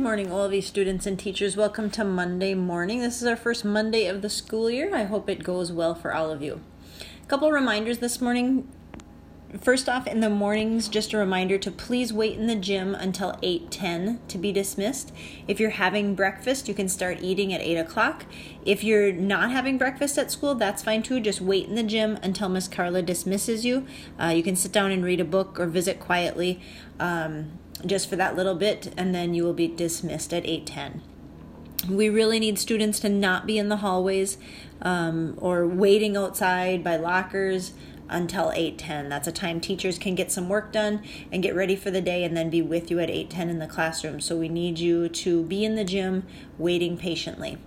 morning, all of you students and teachers. Welcome to Monday morning. This is our first Monday of the school year. I hope it goes well for all of you. A couple reminders this morning. First off, in the mornings, just a reminder to please wait in the gym until 8:10 to be dismissed. If you're having breakfast, you can start eating at 8 o'clock. If you're not having breakfast at school, that's fine too. Just wait in the gym until Miss Carla dismisses you. Uh, you can sit down and read a book or visit quietly. Um, just for that little bit, and then you will be dismissed at 8:10. We really need students to not be in the hallways um, or waiting outside by lockers until 8:10. That's a time teachers can get some work done and get ready for the day and then be with you at 8:10 in the classroom. So we need you to be in the gym waiting patiently.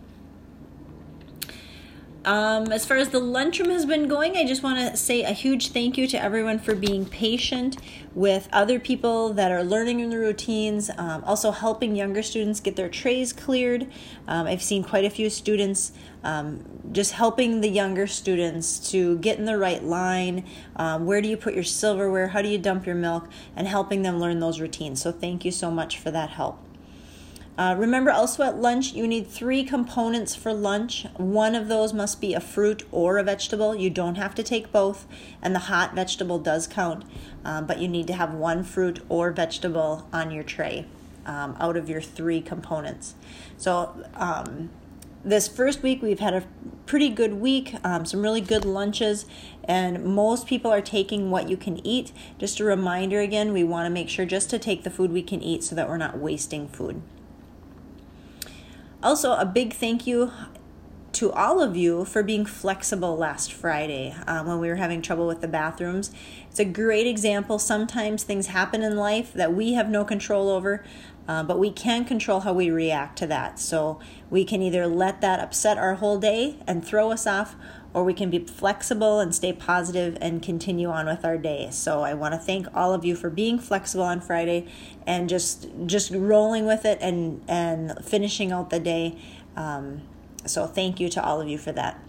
Um, as far as the lunchroom has been going, I just want to say a huge thank you to everyone for being patient with other people that are learning the routines, um, also helping younger students get their trays cleared. Um, I've seen quite a few students um, just helping the younger students to get in the right line. Um, where do you put your silverware? How do you dump your milk? And helping them learn those routines. So, thank you so much for that help. Uh, remember also at lunch, you need three components for lunch. One of those must be a fruit or a vegetable. You don't have to take both, and the hot vegetable does count, um, but you need to have one fruit or vegetable on your tray um, out of your three components. So, um, this first week we've had a pretty good week um, some really good lunches and most people are taking what you can eat just a reminder again we want to make sure just to take the food we can eat so that we're not wasting food also, a big thank you to all of you for being flexible last Friday um, when we were having trouble with the bathrooms. It's a great example. Sometimes things happen in life that we have no control over, uh, but we can control how we react to that. So we can either let that upset our whole day and throw us off, or we can be flexible and stay positive and continue on with our day. So I want to thank all of you for being flexible on Friday and just just rolling with it and and finishing out the day. Um, so thank you to all of you for that.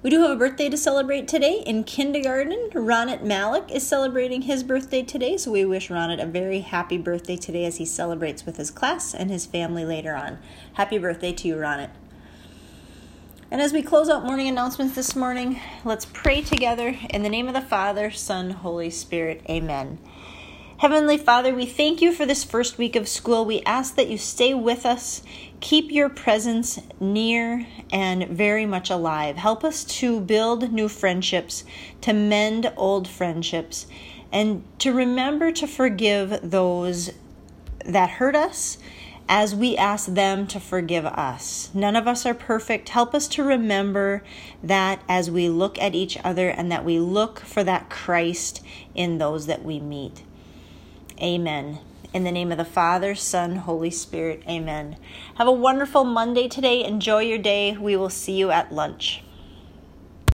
We do have a birthday to celebrate today in kindergarten. Ronit Malik is celebrating his birthday today, so we wish Ronit a very happy birthday today as he celebrates with his class and his family later on. Happy birthday to you, Ronit. And as we close out morning announcements this morning, let's pray together in the name of the Father, Son, Holy Spirit. Amen. Heavenly Father, we thank you for this first week of school. We ask that you stay with us, keep your presence near and very much alive. Help us to build new friendships, to mend old friendships, and to remember to forgive those that hurt us as we ask them to forgive us. None of us are perfect. Help us to remember that as we look at each other and that we look for that Christ in those that we meet. Amen. In the name of the Father, Son, Holy Spirit, amen. Have a wonderful Monday today. Enjoy your day. We will see you at lunch.